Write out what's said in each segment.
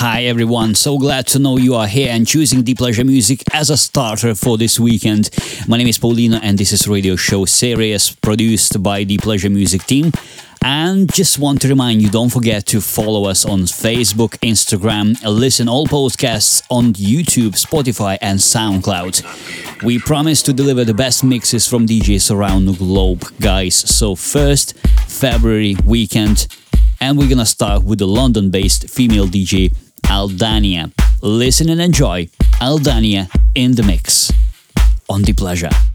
Hi everyone, so glad to know you are here and choosing Deep Pleasure Music as a starter for this weekend. My name is Paulina and this is radio show series produced by Deep Pleasure Music team. And just want to remind you, don't forget to follow us on Facebook, Instagram, listen all podcasts on YouTube, Spotify, and SoundCloud. We promise to deliver the best mixes from DJs around the globe, guys. So first, February weekend, and we're gonna start with the London-based female DJ Aldanya. Listen and enjoy Aldanya in the mix on the pleasure.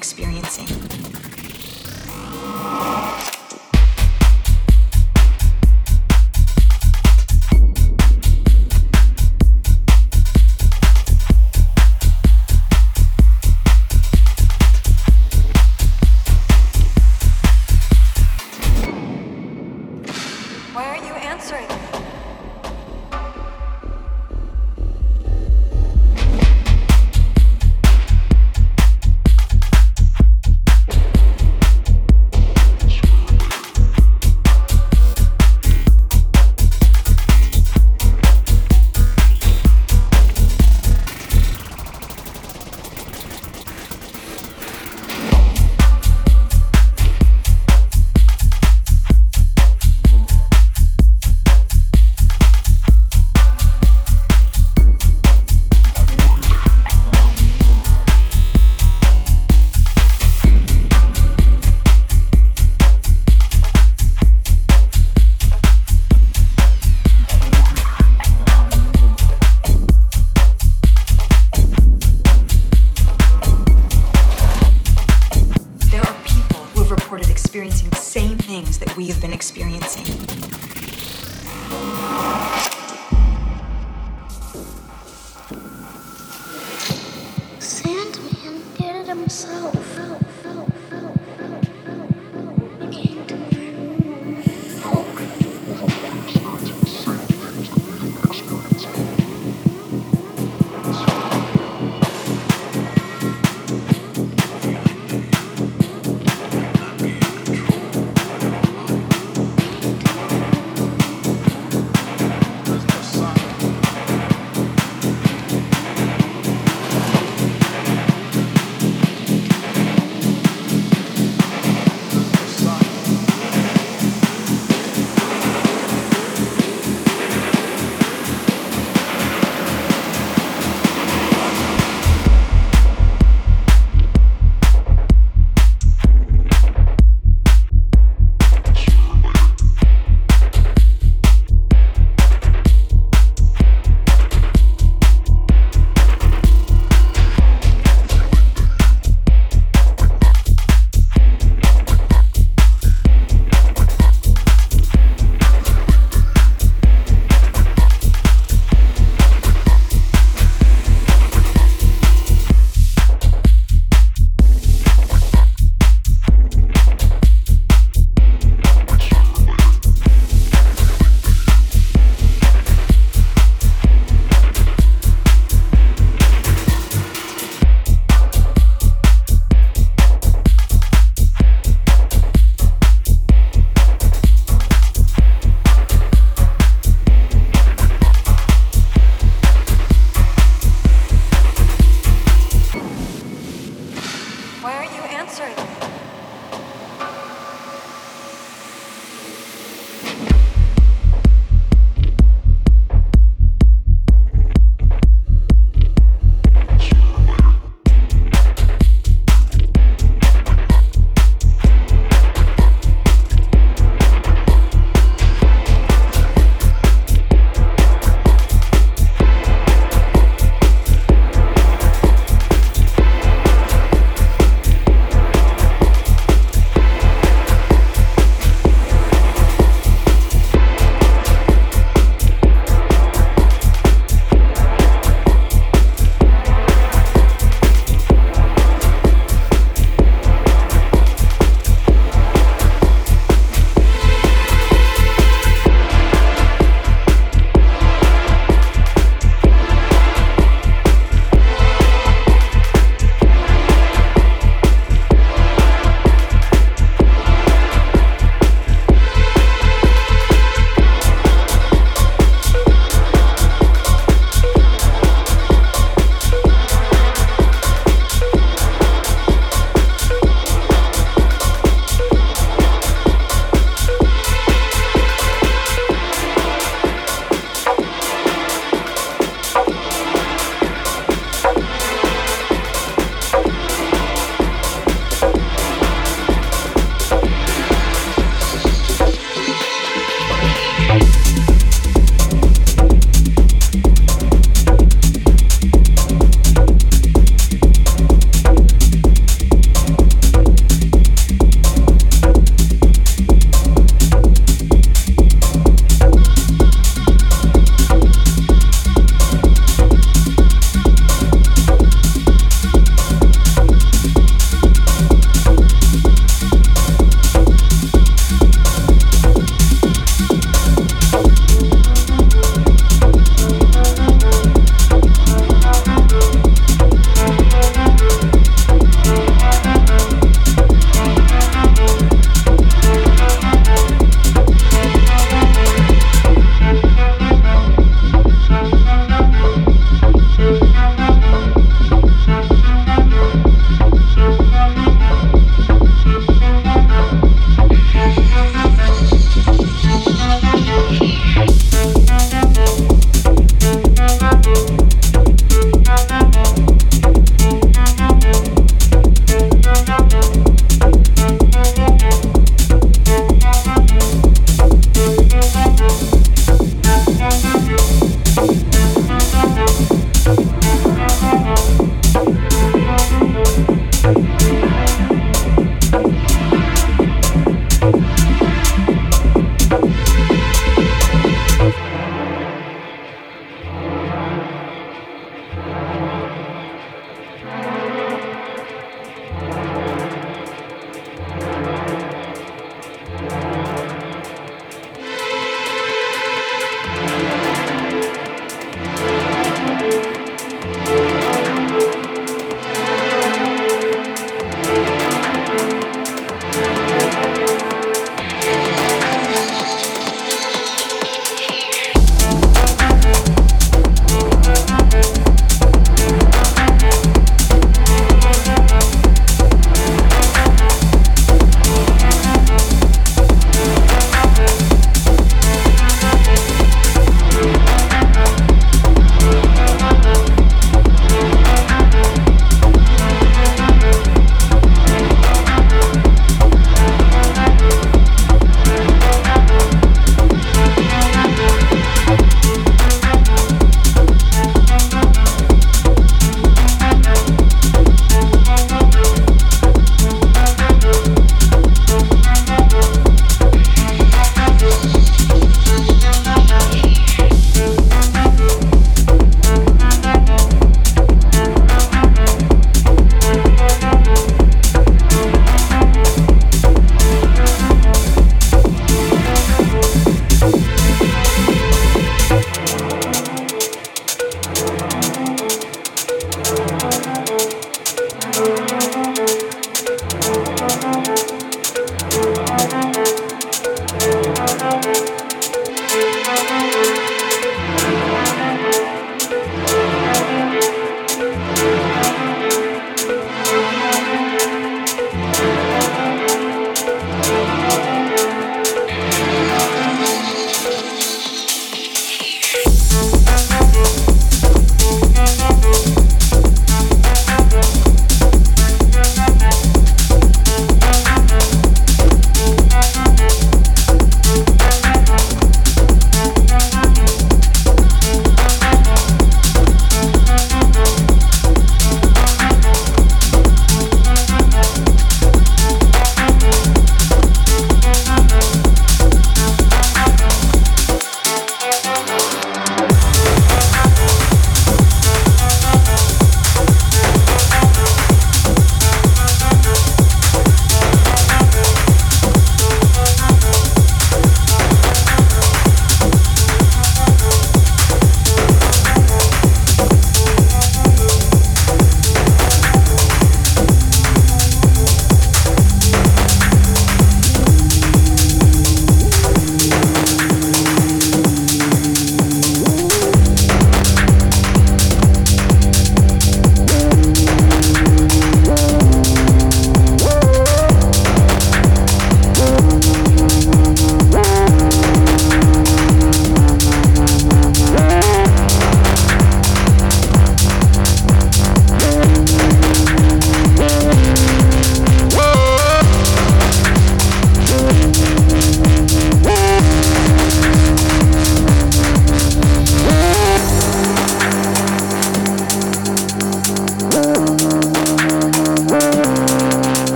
experiencing.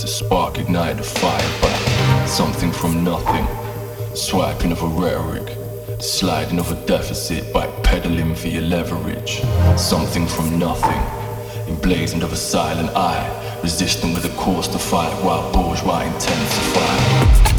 Jack to spark, ignite a fire back. Something from nothing, swiping of a rhetoric, sliding of a deficit by pedaling for your leverage. Something from nothing, emblazoned of a silent eye, resisting with a course to fight while bourgeois intensify.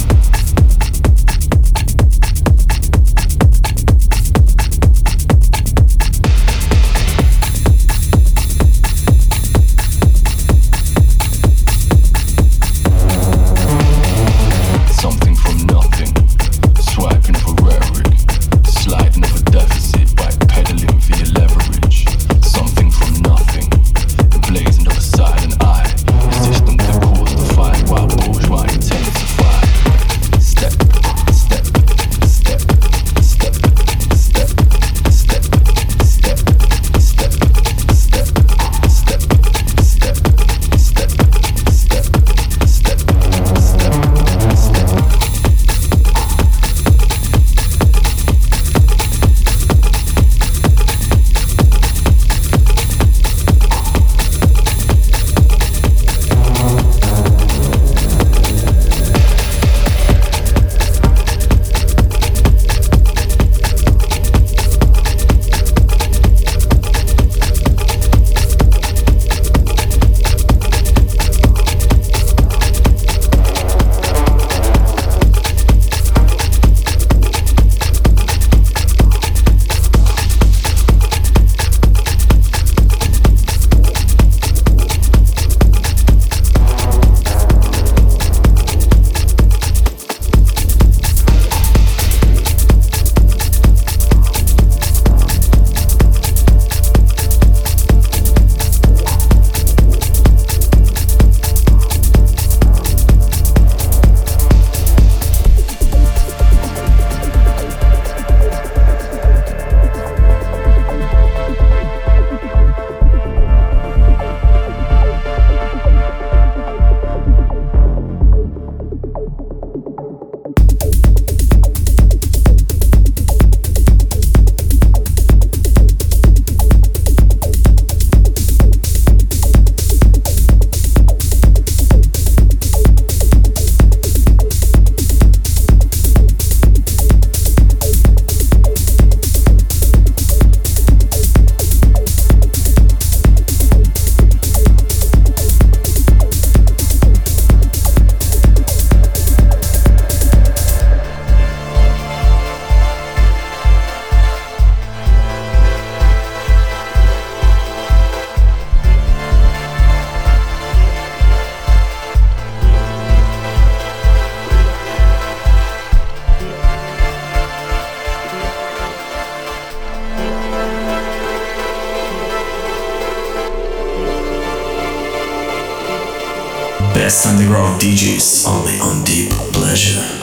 DJs only on Deep Pleasure.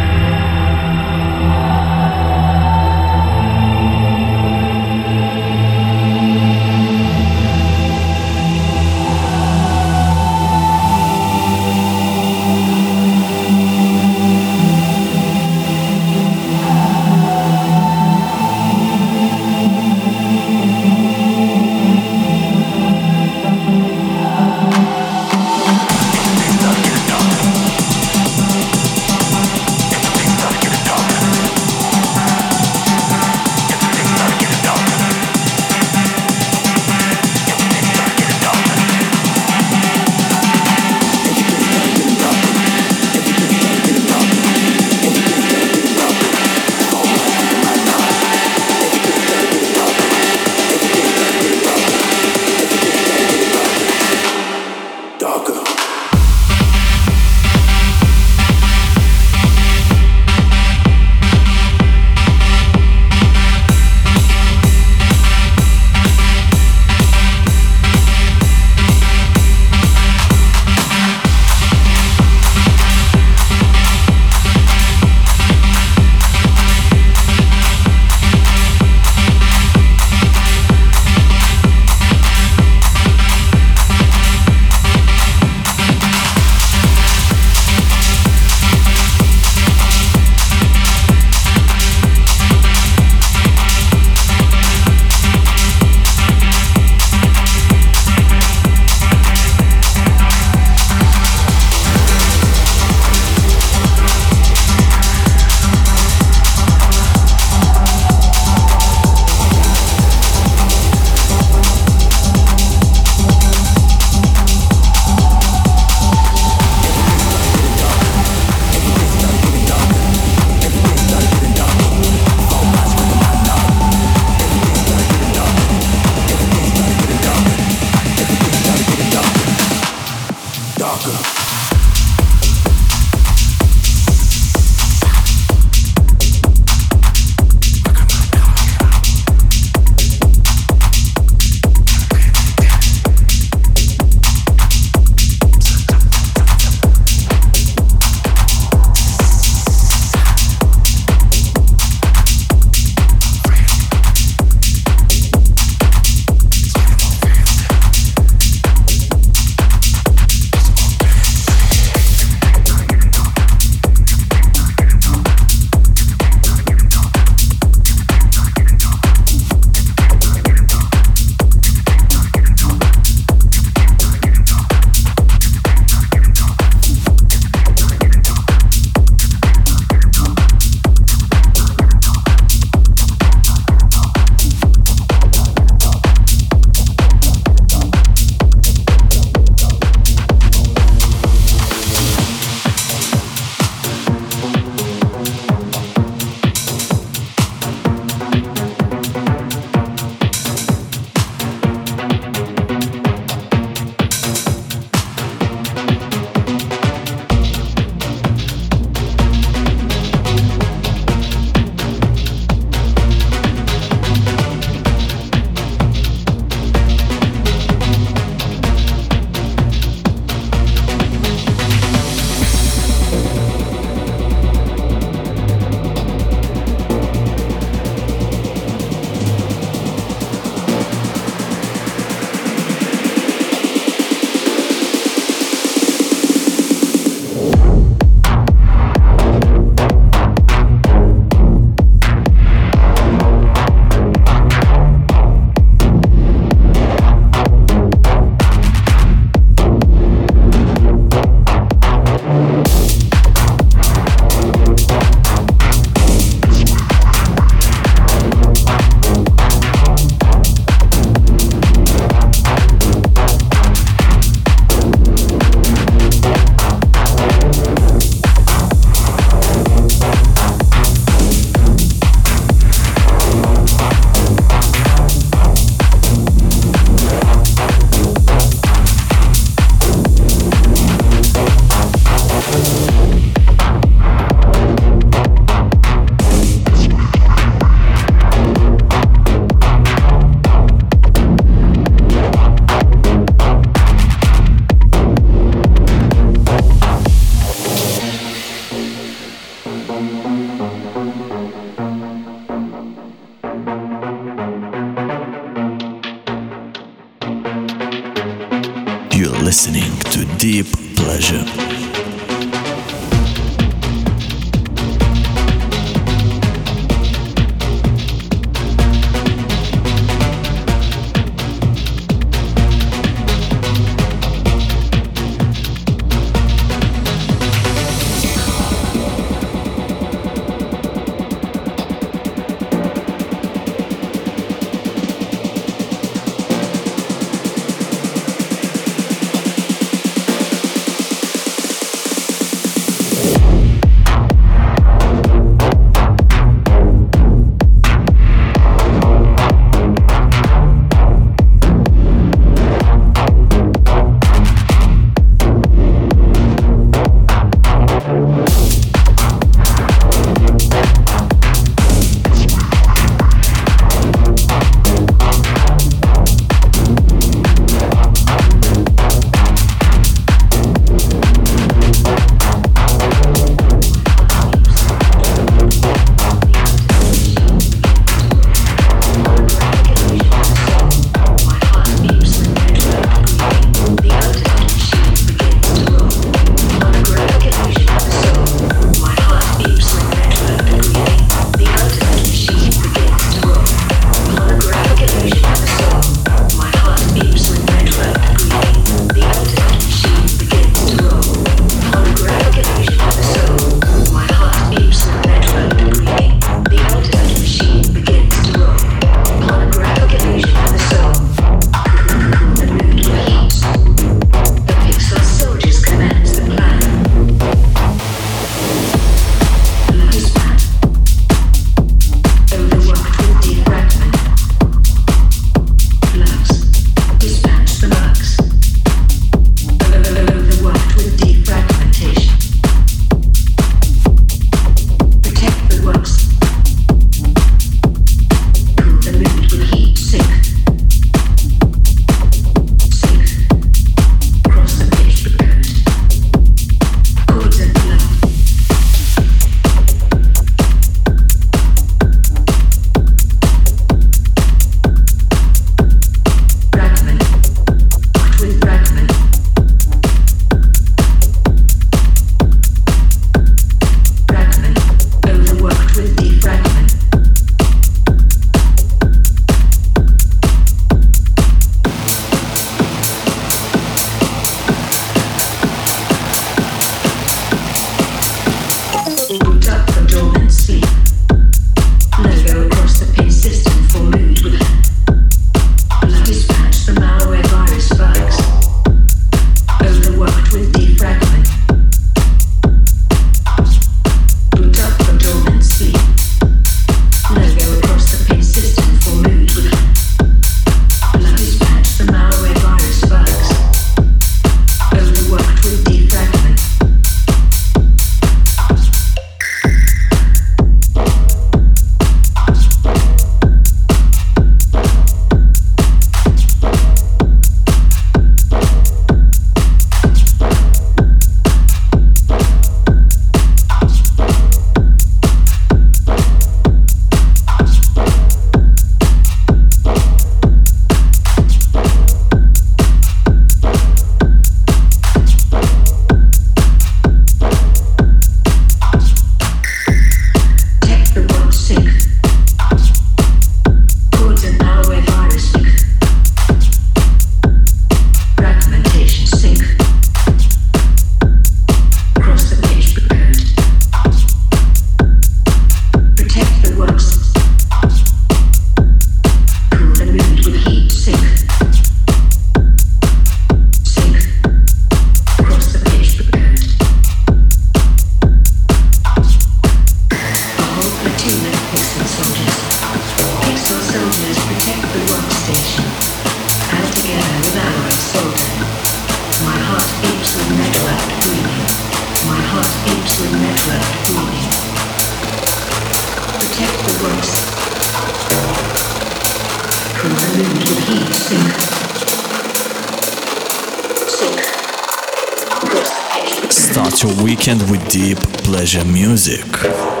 Pleasure music.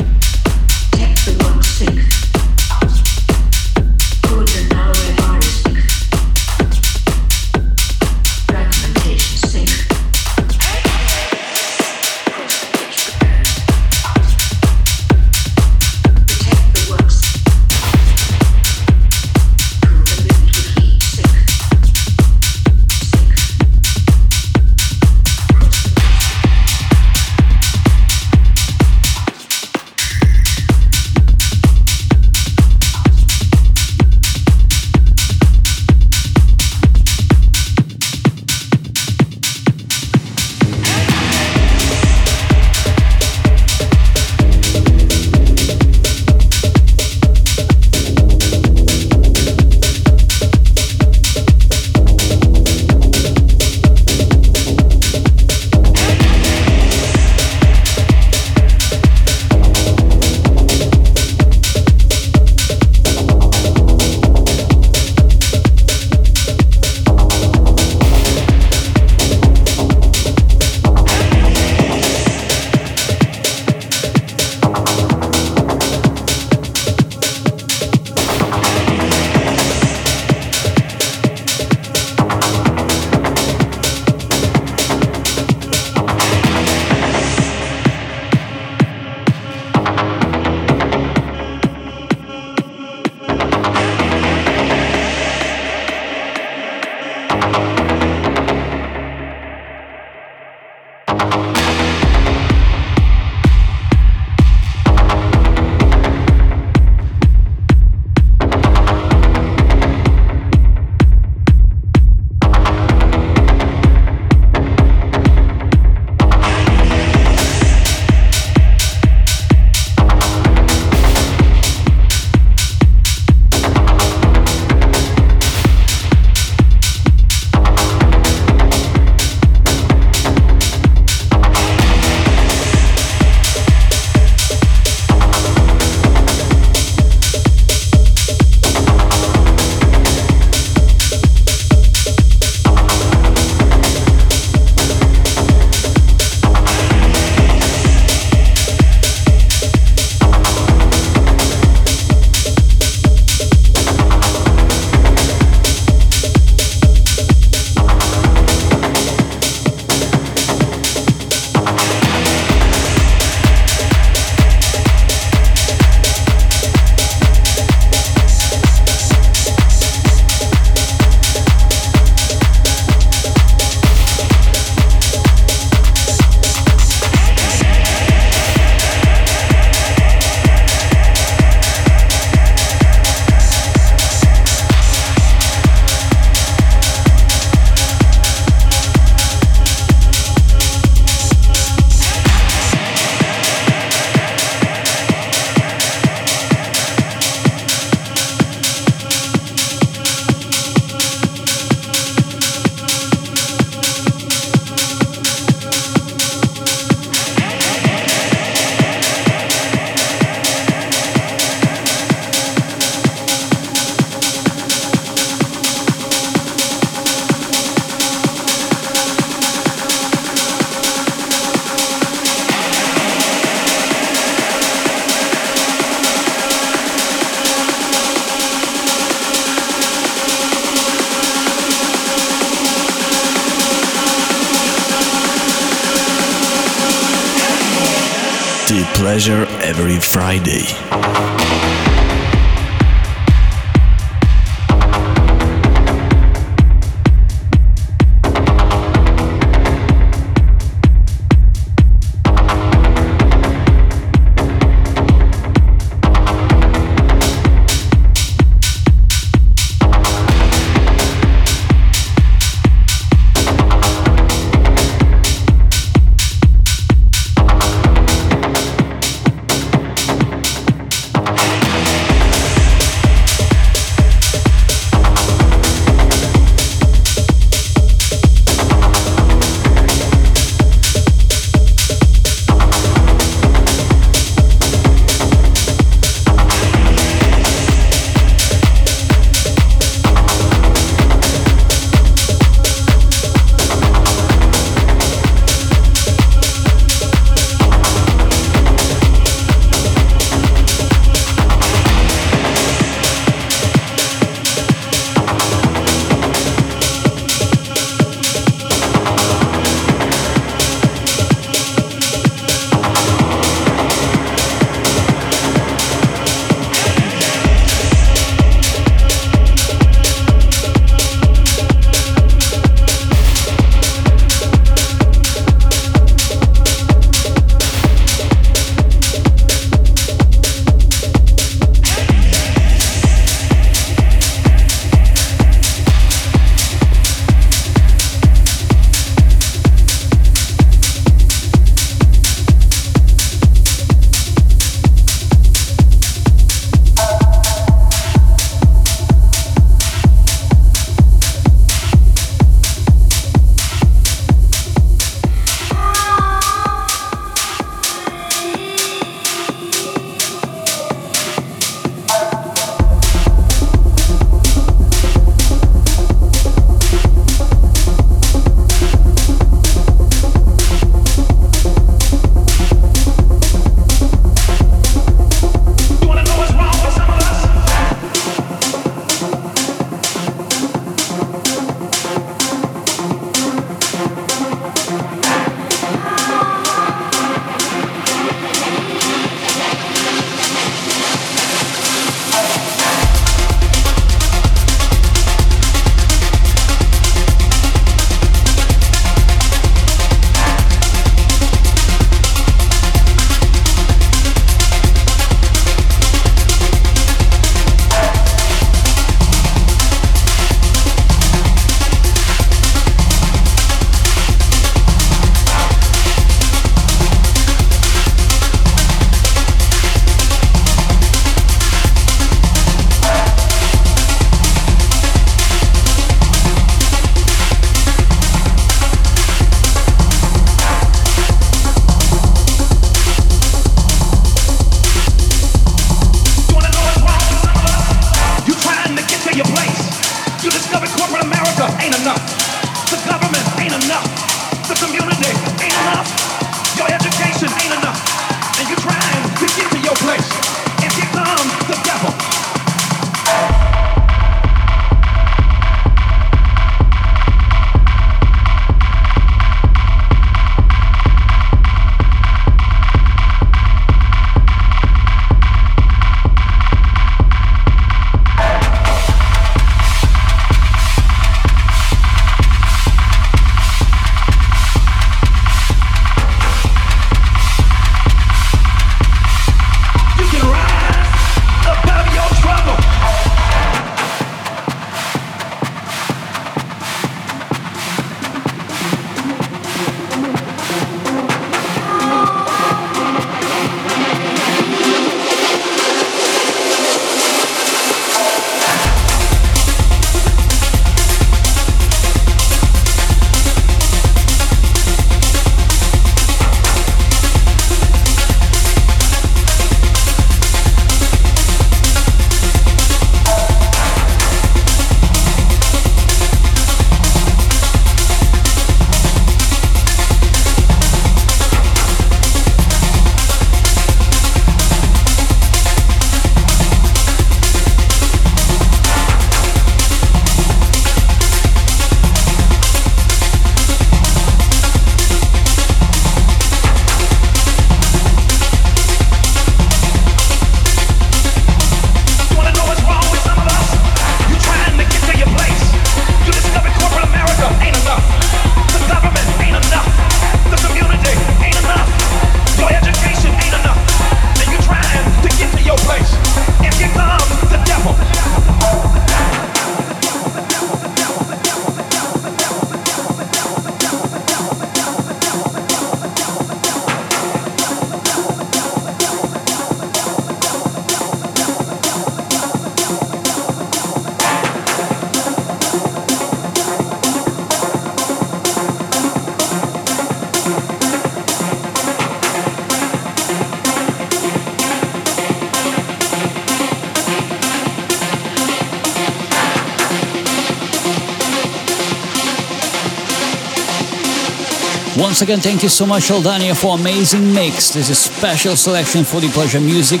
Once again, thank you so much, Aldanya, for amazing mix. This is special selection for the Pleasure Music.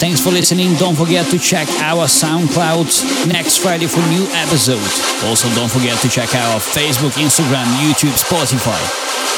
Thanks for listening. Don't forget to check our SoundCloud next Friday for new episode. Also, don't forget to check our Facebook, Instagram, YouTube, Spotify.